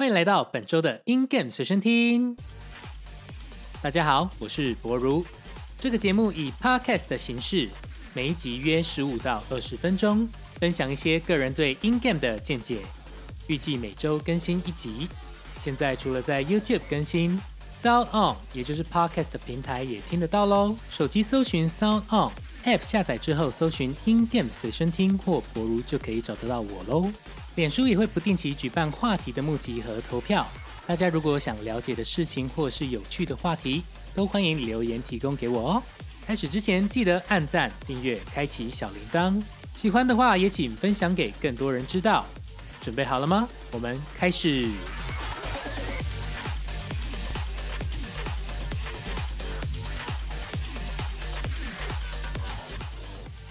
欢迎来到本周的 In Game 随身听。大家好，我是博如。这个节目以 Podcast 的形式，每一集约十五到二十分钟，分享一些个人对 In Game 的见解。预计每周更新一集。现在除了在 YouTube 更新，Sound On 也就是 Podcast 的平台也听得到喽。手机搜寻 Sound On，App 下载之后搜寻 In Game 随身听或博如就可以找得到我喽。脸书也会不定期举办话题的募集和投票，大家如果想了解的事情或是有趣的话题，都欢迎留言提供给我哦。开始之前记得按赞、订阅、开启小铃铛，喜欢的话也请分享给更多人知道。准备好了吗？我们开始。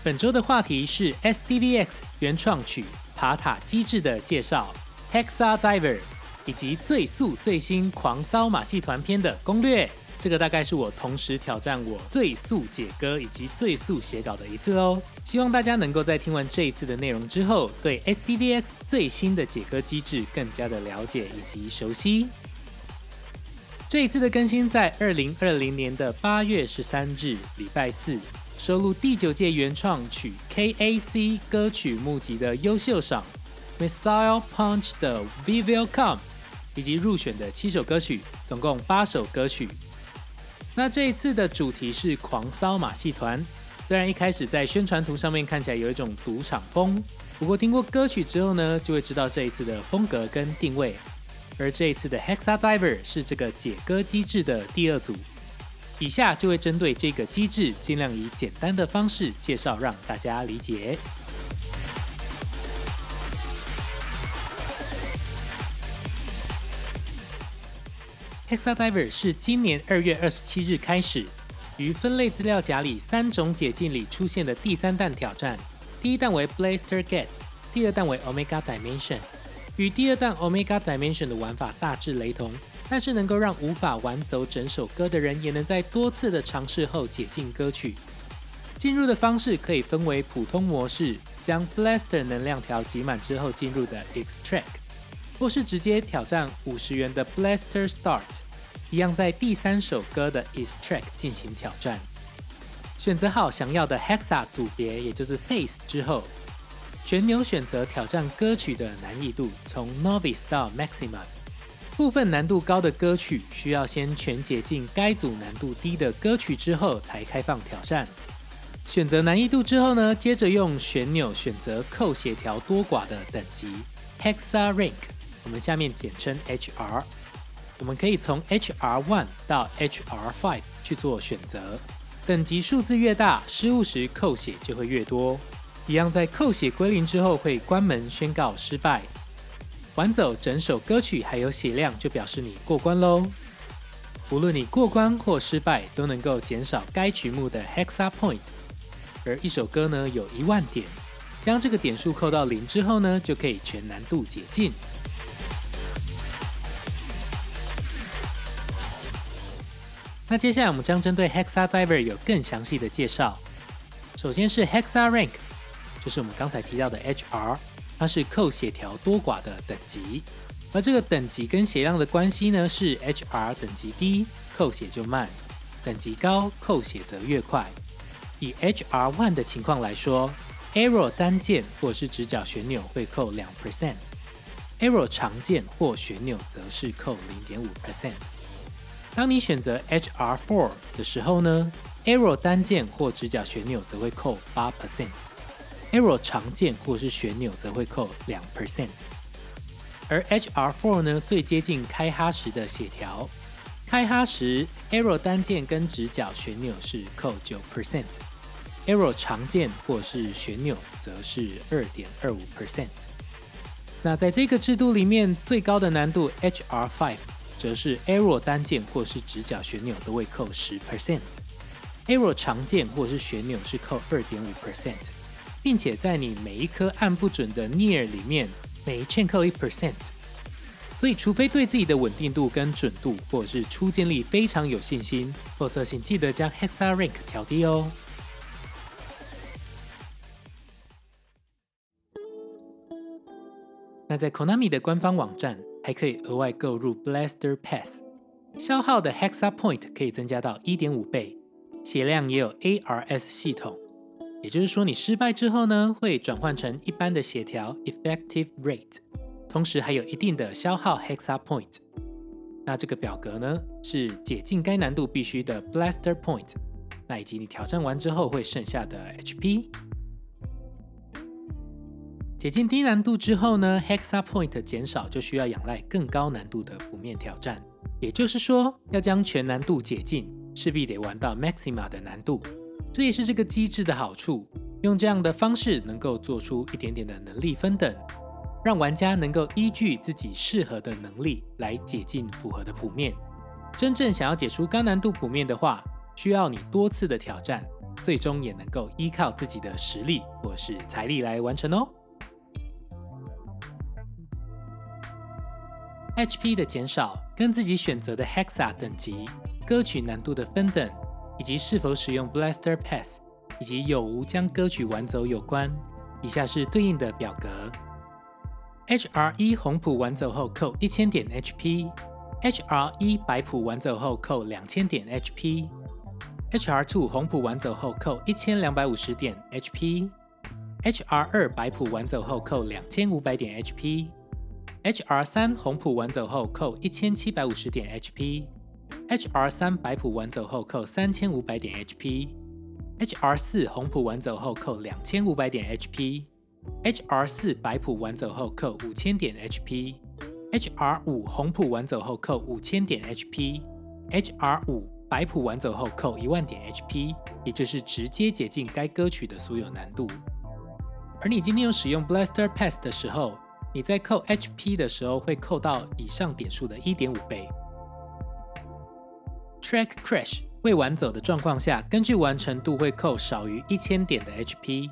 本周的话题是 SDVX 原创曲。爬塔机制的介绍，Hexa Diver，以及最速最新狂骚马戏团篇的攻略。这个大概是我同时挑战我最速解歌以及最速写稿的一次喽。希望大家能够在听完这一次的内容之后，对 SDVX 最新的解歌机制更加的了解以及熟悉。这一次的更新在二零二零年的八月十三日，礼拜四。收录第九届原创曲 KAC 歌曲募集的优秀赏 Missile Punch 的 v v i l Come，以及入选的七首歌曲，总共八首歌曲。那这一次的主题是狂骚马戏团，虽然一开始在宣传图上面看起来有一种赌场风，不过听过歌曲之后呢，就会知道这一次的风格跟定位。而这一次的 Hexa Diver 是这个解歌机制的第二组。以下就会针对这个机制，尽量以简单的方式介绍，让大家理解。Hexa Diver 是今年二月二十七日开始于分类资料夹里三种解禁里出现的第三弹挑战。第一弹为 Blaster Get，第二弹为 Omega Dimension，与第二弹 Omega Dimension 的玩法大致雷同。但是能够让无法玩走整首歌的人，也能在多次的尝试后解禁歌曲。进入的方式可以分为普通模式，将 Blaster 能量条挤满之后进入的 Extract，或是直接挑战五十元的 Blaster Start，一样在第三首歌的 Extract 进行挑战。选择好想要的 Hexa 组别，也就是 Face 之后，旋钮选择挑战歌曲的难易度，从 Novice 到 Maximum。部分难度高的歌曲需要先全解禁该组难度低的歌曲之后才开放挑战。选择难易度之后呢，接着用旋钮选择扣协调多寡的等级 Hexa Rank，我们下面简称 HR。我们可以从 HR One 到 HR Five 去做选择。等级数字越大，失误时扣血就会越多。一样在扣血归零之后会关门宣告失败。玩走整首歌曲还有血量，就表示你过关喽。无论你过关或失败，都能够减少该曲目的 Hexa Point。而一首歌呢有一万点，将这个点数扣到零之后呢，就可以全难度解禁。那接下来我们将针对 Hexa Diver 有更详细的介绍。首先是 Hexa Rank，就是我们刚才提到的 HR。它是扣血条多寡的等级，而这个等级跟血量的关系呢，是 HR 等级低，扣血就慢；等级高，扣血则越快。以 HR One 的情况来说，Arrow 单键或是直角旋钮会扣两 percent，Arrow 长键或旋钮则是扣零点五 percent。当你选择 HR Four 的时候呢，Arrow 单键或直角旋钮则会扣八 percent。Arrow 长键或是旋钮则会扣两 percent，而 HR4 呢最接近开哈时的血条，开哈时 Arrow 单键跟直角旋钮是扣九 percent，Arrow 长键或是旋钮则是二点二五 percent。那在这个制度里面，最高的难度 HR5 则是 Arrow 单键或是直角旋钮都会扣十 percent，Arrow 长键或是旋钮是扣二点五 percent。并且在你每一颗按不准的 near 里面，每欠扣一 percent。所以，除非对自己的稳定度跟准度，或者是出键力非常有信心，否则请记得将 hexa rank 调低哦。那在 Konami 的官方网站还可以额外购入 Blaster Pass，消耗的 Hexa Point 可以增加到一点五倍，血量也有 ARS 系统，也就是说你失败之后呢，会转换成一般的血条 Effective Rate，同时还有一定的消耗 Hexa Point。那这个表格呢，是解禁该难度必须的 Blaster Point，那以及你挑战完之后会剩下的 HP。解禁低难度之后呢，Hexa Point 减少就需要仰赖更高难度的谱面挑战。也就是说，要将全难度解禁，势必得玩到 Maxima 的难度。这也是这个机制的好处，用这样的方式能够做出一点点的能力分等，让玩家能够依据自己适合的能力来解禁符合的谱面。真正想要解出高难度谱面的话，需要你多次的挑战，最终也能够依靠自己的实力或是财力来完成哦。HP 的减少跟自己选择的 Hexa 等级、歌曲难度的分等，以及是否使用 Blaster Pass，以及有无将歌曲玩走有关。以下是对应的表格：HR 一红谱玩走后扣一千点 HP；HR 一白谱玩走后扣两千点 HP；HR two 红谱玩走后扣一千两百五十点 HP；HR 二白谱玩走后扣两千五百点 HP。HR 三红谱玩走后扣一千七百五十点 HP H R 三白谱完走后扣三千五百点 HP，HR 四红谱完走后扣两千五百点 HP，HR 四白谱完走后扣五千点 HP，HR 五红谱完走后扣五千点 HP，HR 五白谱完走后扣一万点 HP，也就是直接解禁该歌曲的所有难度。而你今天有使用 Blaster Pass 的时候，你在扣 HP 的时候会扣到以上点数的一点五倍。Track Crash 未完走的状况下，根据完成度会扣少于一千点的 HP。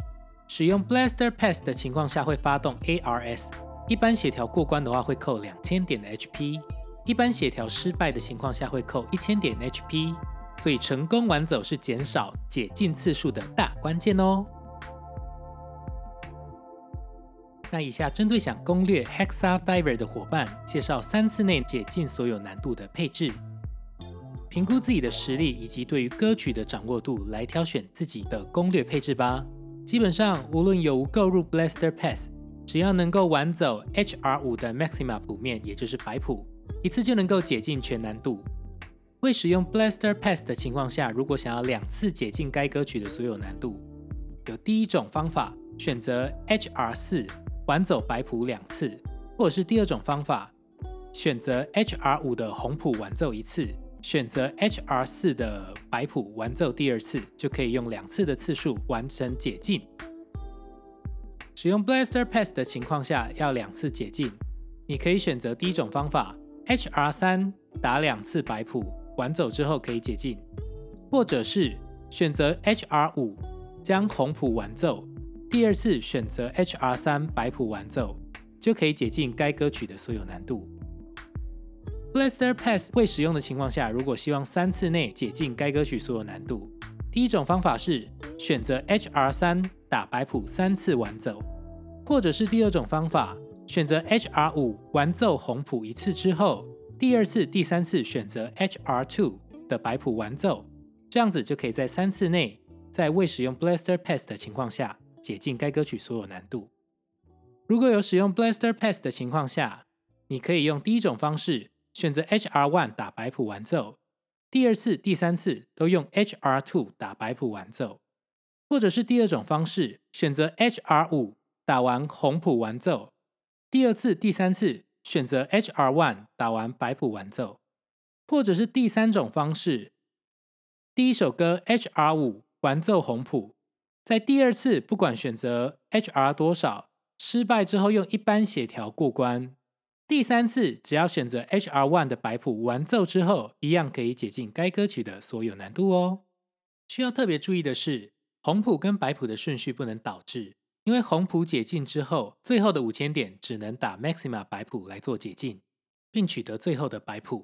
使用 Blaster Pass 的情况下会发动 ARS，一般协调过关的话会扣两千点的 HP，一般协调失败的情况下会扣一千点 HP。所以成功完走是减少解禁次数的大关键哦。那以下针对想攻略 Hexa Diver 的伙伴，介绍三次内解禁所有难度的配置，评估自己的实力以及对于歌曲的掌握度来挑选自己的攻略配置吧。基本上无论有无购入 Blaster Pass，只要能够玩走 HR 五的 Maxima 谱面，也就是白谱，一次就能够解禁全难度。未使用 Blaster Pass 的情况下，如果想要两次解禁该歌曲的所有难度，有第一种方法，选择 HR 四。玩走白谱两次，或者是第二种方法，选择 HR 五的红谱玩奏一次，选择 HR 四的白谱玩奏第二次，就可以用两次的次数完成解禁。使用 Blaster Pass 的情况下，要两次解禁，你可以选择第一种方法，HR 三打两次白谱玩走之后可以解禁，或者是选择 HR 五将红谱玩奏。第二次选择 HR 三白谱完奏，就可以解禁该歌曲的所有难度。Blaster Pass 未使用的情况下，如果希望三次内解禁该歌曲所有难度，第一种方法是选择 HR 三打白谱三次完奏，或者是第二种方法，选择 HR 五完奏红谱一次之后，第二次、第三次选择 HR two 的白谱完奏，这样子就可以在三次内，在未使用 Blaster Pass 的情况下。解禁该歌曲所有难度。如果有使用 Blaster Pass 的情况下，你可以用第一种方式选择 HR One 打白谱完奏，第二次、第三次都用 HR Two 打白谱完奏，或者是第二种方式选择 HR 五打完红谱完奏，第二次、第三次选择 HR One 打完白谱完奏，或者是第三种方式，第一首歌 HR 五完奏红谱。在第二次，不管选择 HR 多少，失败之后用一般协调过关。第三次，只要选择 HR One 的白谱完奏之后，一样可以解禁该歌曲的所有难度哦。需要特别注意的是，红谱跟白谱的顺序不能倒置，因为红谱解禁之后，最后的五千点只能打 Maxima 白谱来做解禁，并取得最后的白谱。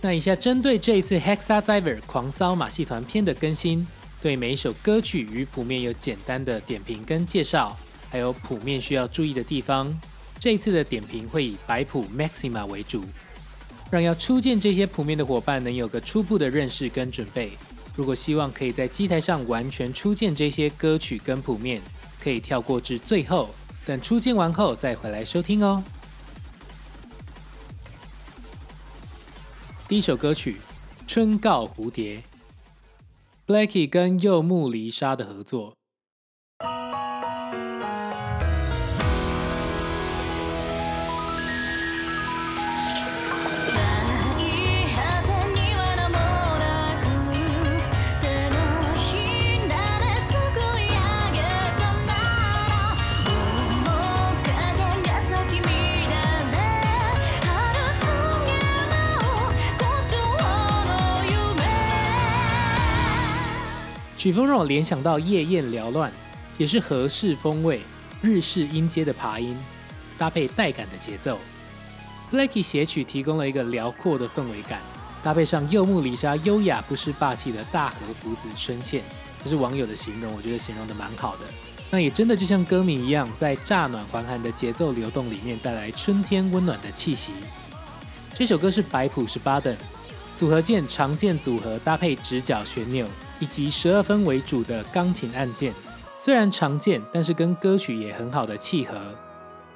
那以下针对这一次 Hexa Diver 狂骚马戏团篇的更新，对每一首歌曲与谱面有简单的点评跟介绍，还有谱面需要注意的地方。这一次的点评会以白谱 Maxima 为主，让要初见这些谱面的伙伴能有个初步的认识跟准备。如果希望可以在机台上完全初见这些歌曲跟谱面，可以跳过至最后，等初见完后再回来收听哦。第一首歌曲《春告蝴蝶》，Blacky 跟柚木离沙的合作。曲风让我联想到夜宴缭乱，也是和式风味、日式音阶的爬音，搭配带感的节奏。Blackie 写曲提供了一个辽阔的氛围感，搭配上柚木里沙优雅不失霸气的大和福子声线，这是网友的形容，我觉得形容的蛮好的。那也真的就像歌名一样，在乍暖还寒的节奏流动里面带来春天温暖的气息。这首歌是白谱十八等组合键常见组合搭配直角旋钮。以及十二分为主的钢琴按键，虽然常见，但是跟歌曲也很好的契合。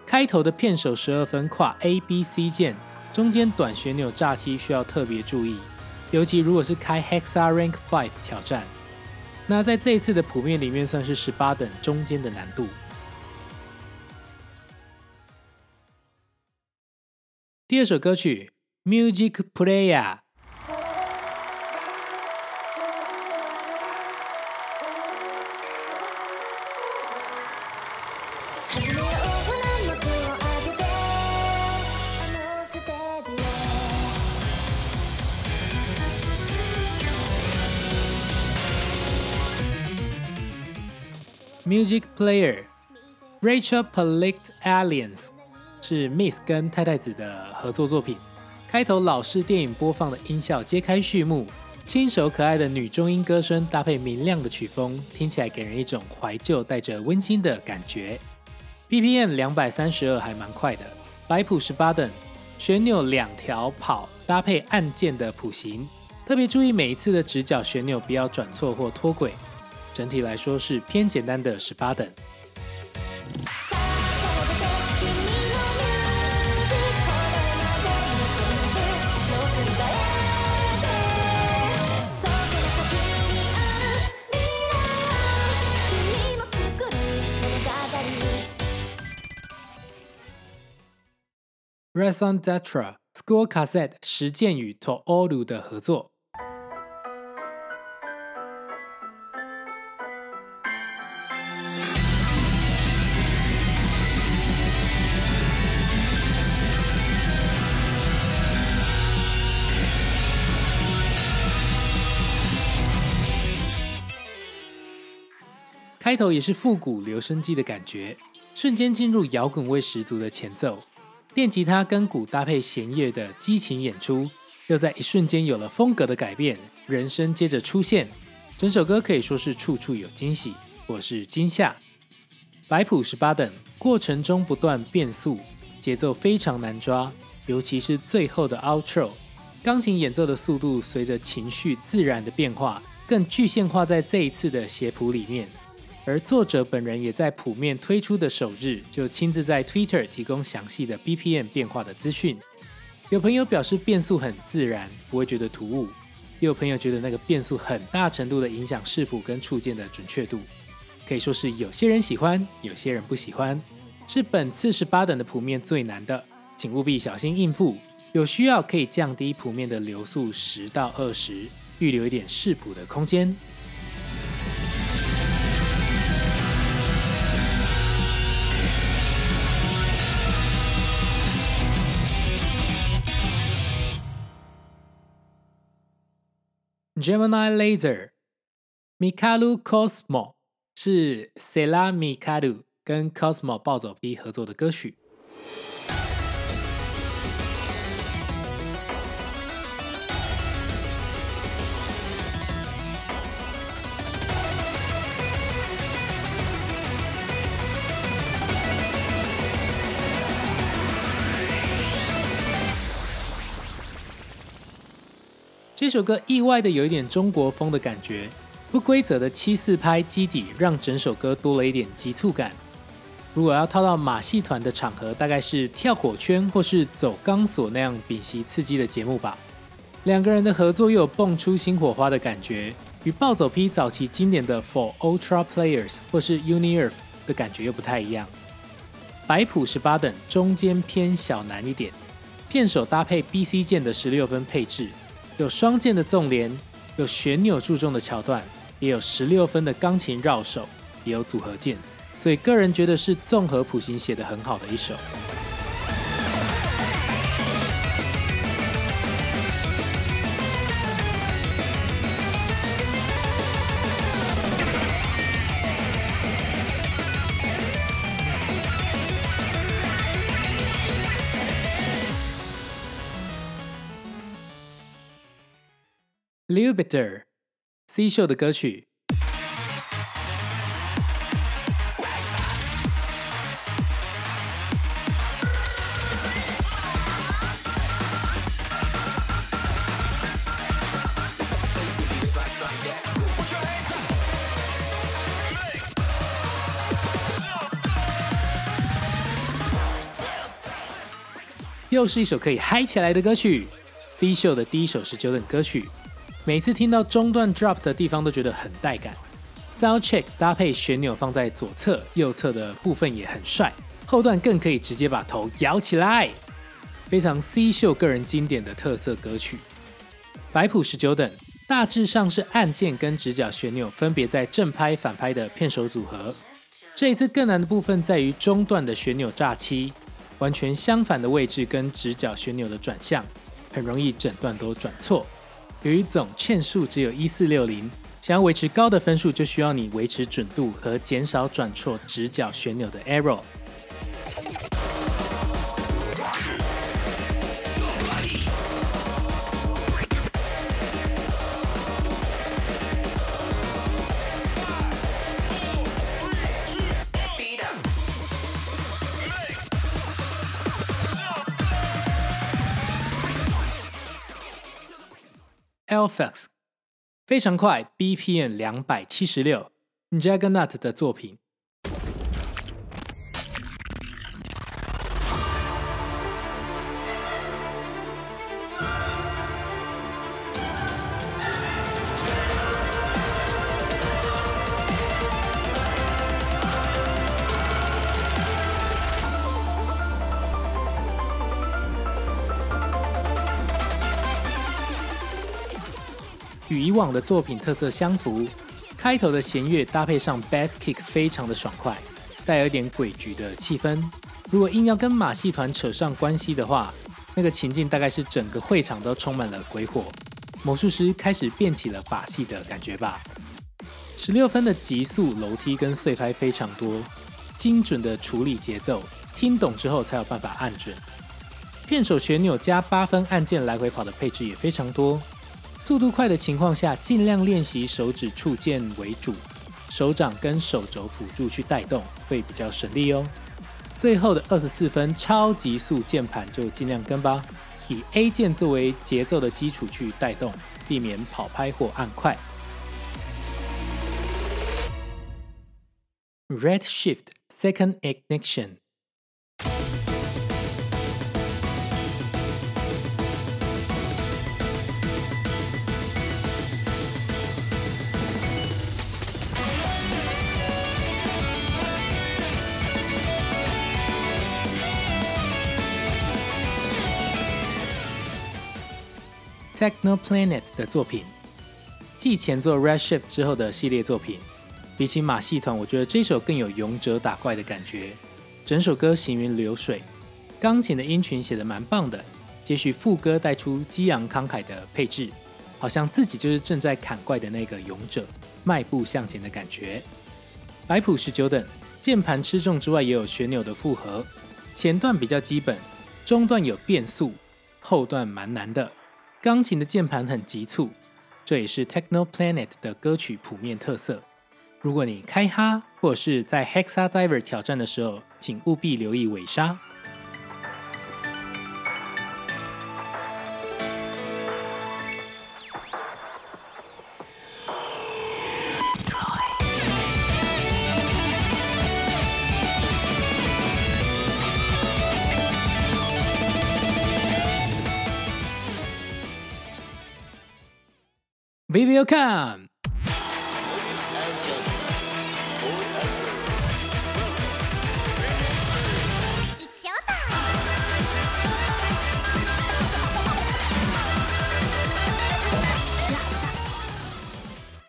开头的片首十二分跨 A B C 键，中间短旋钮炸期需要特别注意，尤其如果是开 Hexa Rank Five 挑战，那在这一次的谱面里面算是十八等中间的难度。第二首歌曲 Music Player。Music Player Rachel Palict Aliens 是 Miss 跟太太子的合作作品。开头老式电影播放的音效揭开序幕，轻熟可爱的女中音歌声搭配明亮的曲风，听起来给人一种怀旧带着温馨的感觉。BPM 两百三十二还蛮快的，白谱十八等，旋钮两条跑，搭配按键的谱型，特别注意每一次的直角旋钮不要转错或脱轨。整体来说是偏简单的十八等。Reson Datra School Cassette 实践与 Toolu 的合作。开头也是复古留声机的感觉，瞬间进入摇滚味十足的前奏，电吉他跟鼓搭配弦乐的激情演出，又在一瞬间有了风格的改变，人声接着出现，整首歌可以说是处处有惊喜或是惊吓。白谱十八等，过程中不断变速，节奏非常难抓，尤其是最后的 outro，钢琴演奏的速度随着情绪自然的变化，更具象化在这一次的写谱里面。而作者本人也在谱面推出的首日就亲自在 Twitter 提供详细的 BPM 变化的资讯。有朋友表示变速很自然，不会觉得突兀；也有朋友觉得那个变速很大程度的影响视谱跟触键的准确度，可以说是有些人喜欢，有些人不喜欢。是本次十八等的谱面最难的，请务必小心应付。有需要可以降低谱面的流速十到二十，预留一点视谱的空间。Gemini Laser Mikalu Cosmo 是 Sela Mikalu 跟 Cosmo 暴走 B 合作的歌曲。这首歌意外的有一点中国风的感觉，不规则的七四拍基底让整首歌多了一点急促感。如果要套到马戏团的场合，大概是跳火圈或是走钢索那样屏息刺激的节目吧。两个人的合作又有蹦出新火花的感觉，与暴走 P 早期经典的 For Ultra Players 或是 Uni Earth 的感觉又不太一样。白谱十八等，中间偏小难一点。片手搭配 B C 键的十六分配置。有双键的纵连，有旋钮注重的桥段，也有十六分的钢琴绕手，也有组合键，所以个人觉得是综合谱型写得很好的一首。Lubiter，C 秀的歌曲。又是一首可以嗨起来的歌曲，C 秀的第一首十九等歌曲。每次听到中段 drop 的地方都觉得很带感，sound check 搭配旋钮放在左侧、右侧的部分也很帅，后段更可以直接把头摇起来，非常 C 秀个人经典的特色歌曲。白谱十九等，大致上是按键跟直角旋钮分别在正拍、反拍的片手组合。这一次更难的部分在于中段的旋钮炸七，完全相反的位置跟直角旋钮的转向，很容易整段都转错。由于总券数只有一四六零，想要维持高的分数，就需要你维持准度和减少转错直角旋钮的 error。FX 非常快，BPM 两百七十六，Jaggernaut 的作品。与以往的作品特色相符，开头的弦乐搭配上 bass kick，非常的爽快，带有一点诡谲的气氛。如果硬要跟马戏团扯上关系的话，那个情境大概是整个会场都充满了鬼火，魔术师开始变起了把戏的感觉吧。十六分的急速楼梯跟碎拍非常多，精准的处理节奏，听懂之后才有办法按准。片手旋钮加八分按键来回跑的配置也非常多。速度快的情况下，尽量练习手指触键为主，手掌跟手肘辅助去带动，会比较省力哦。最后的二十四分超级速键盘就尽量跟吧，以 A 键作为节奏的基础去带动，避免跑拍或按快。Red Shift Second Ignition。Techno Planet 的作品，继前作 Red Shift 之后的系列作品，比起马戏团，我觉得这首更有勇者打怪的感觉。整首歌行云流水，钢琴的音群写得蛮棒的，接续副歌带出激昂慷慨的配置，好像自己就是正在砍怪的那个勇者，迈步向前的感觉。白谱十九等，键盘吃重之外，也有旋钮的复合，前段比较基本，中段有变速，后段蛮难的。钢琴的键盘很急促，这也是 Techno Planet 的歌曲普遍特色。如果你开哈或者是在 Hexa Diver 挑战的时候，请务必留意尾沙。Vivio Come。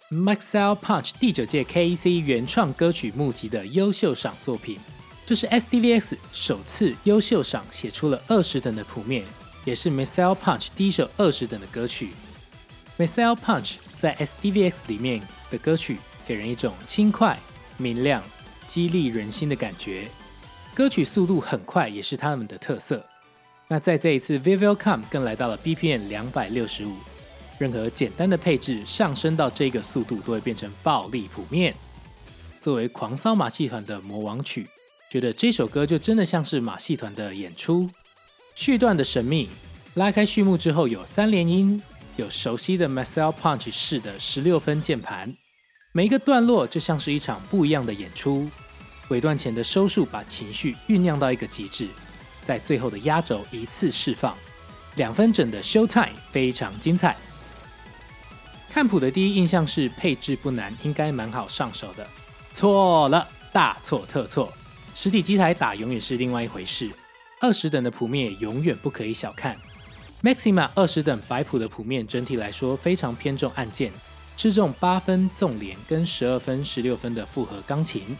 Maxell Punch 第九届 KEC 原创歌曲募集的优秀赏作品，这是 SDVX 首次优秀赏写出了二十等的谱面，也是 Maxell Punch 第一首二十等的歌曲。Maxell Punch 在 SDVX 里面的歌曲给人一种轻快、明亮、激励人心的感觉，歌曲速度很快也是他们的特色。那在这一次 Vivio Come 更来到了 BPM 两百六十五。任何简单的配置上升到这个速度，都会变成暴力谱面。作为狂骚马戏团的魔王曲，觉得这首歌就真的像是马戏团的演出。序段的神秘，拉开序幕之后有三连音，有熟悉的 Marcel Punch 式的十六分键盘，每一个段落就像是一场不一样的演出。尾段前的收束把情绪酝酿到一个极致，在最后的压轴一次释放，两分整的 Show Time 非常精彩。看谱的第一印象是配置不难，应该蛮好上手的。错了，大错特错！实体机台打永远是另外一回事。二十等的谱面永远不可以小看。Maxima 二十等白谱的谱面整体来说非常偏重按键，是重八分纵连跟十二分、十六分的复合钢琴，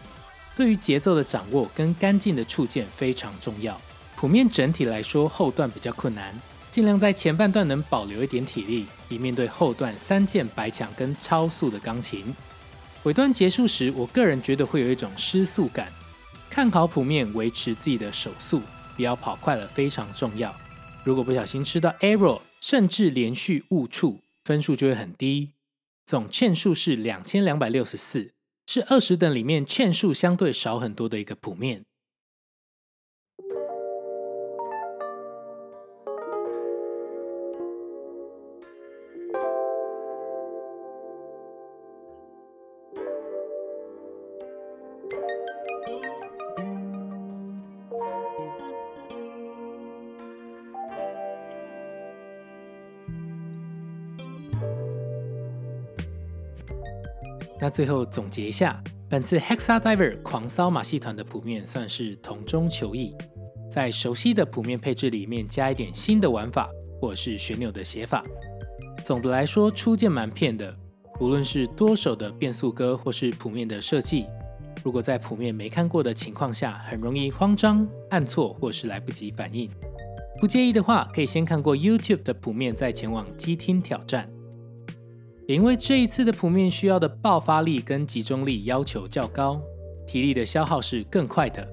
对于节奏的掌握跟干净的触键非常重要。谱面整体来说后段比较困难。尽量在前半段能保留一点体力，以面对后段三键白墙跟超速的钢琴。尾段结束时，我个人觉得会有一种失速感。看好谱面，维持自己的手速，不要跑快了，非常重要。如果不小心吃到 error，甚至连续误触，分数就会很低。总欠数是两千两百六十四，是二十等里面欠数相对少很多的一个谱面。那最后总结一下，本次 Hexa Diver 狂骚马戏团的谱面算是同中求异，在熟悉的谱面配置里面加一点新的玩法，或是旋钮的写法。总的来说，初见蛮骗的。无论是多手的变速歌，或是谱面的设计，如果在谱面没看过的情况下，很容易慌张、按错，或是来不及反应。不介意的话，可以先看过 YouTube 的谱面，再前往机听挑战。因为这一次的谱面需要的爆发力跟集中力要求较高，体力的消耗是更快的。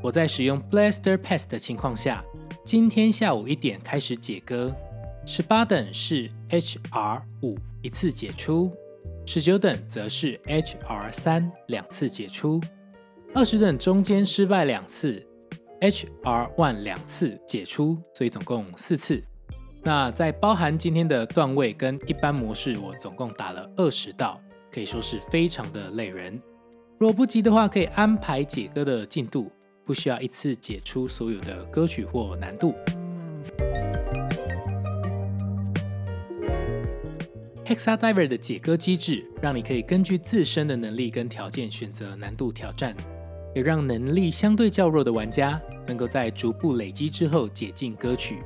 我在使用 Blaster Pass 的情况下，今天下午一点开始解歌，十八等是 HR 五一次解出，十九等则是 HR 三两次解出，二十等中间失败两次，HR one 两次解出，所以总共四次。那在包含今天的段位跟一般模式，我总共打了二十道，可以说是非常的累人。若不急的话，可以安排解歌的进度，不需要一次解出所有的歌曲或难度。Hexa Diver 的解歌机制，让你可以根据自身的能力跟条件选择难度挑战，也让能力相对较弱的玩家能够在逐步累积之后解禁歌曲。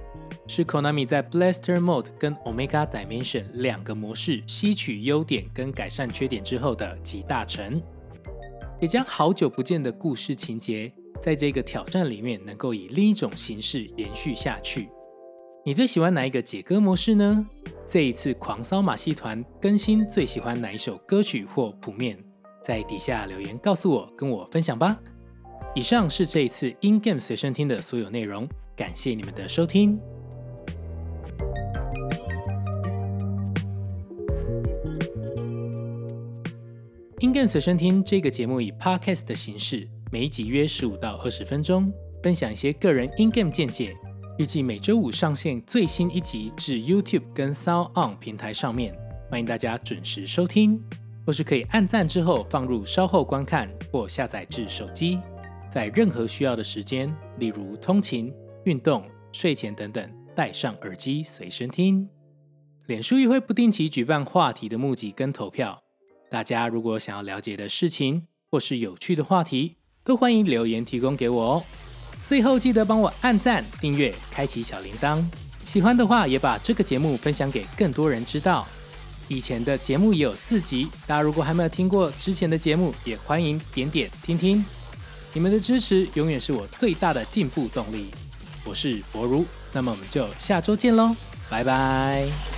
是 Konami 在 Blaster Mode 跟 Omega Dimension 两个模式吸取优点跟改善缺点之后的集大成，也将好久不见的故事情节在这个挑战里面能够以另一种形式延续下去。你最喜欢哪一个解歌模式呢？这一次狂骚马戏团更新最喜欢哪一首歌曲或谱面？在底下留言告诉我，跟我分享吧。以上是这一次 In Game 随身听的所有内容，感谢你们的收听。In Game 随身听这个节目以 podcast 的形式，每一集约十五到二十分钟，分享一些个人 In game 见解。预计每周五上线最新一集至 YouTube 跟 Sound On 平台上面，欢迎大家准时收听，或是可以按赞之后放入稍后观看或下载至手机，在任何需要的时间，例如通勤、运动、睡前等等，戴上耳机随身听。脸书也会不定期举办话题的募集跟投票。大家如果想要了解的事情或是有趣的话题，都欢迎留言提供给我哦。最后记得帮我按赞、订阅、开启小铃铛。喜欢的话，也把这个节目分享给更多人知道。以前的节目也有四集，大家如果还没有听过之前的节目，也欢迎点点听听。你们的支持永远是我最大的进步动力。我是博如，那么我们就下周见喽，拜拜。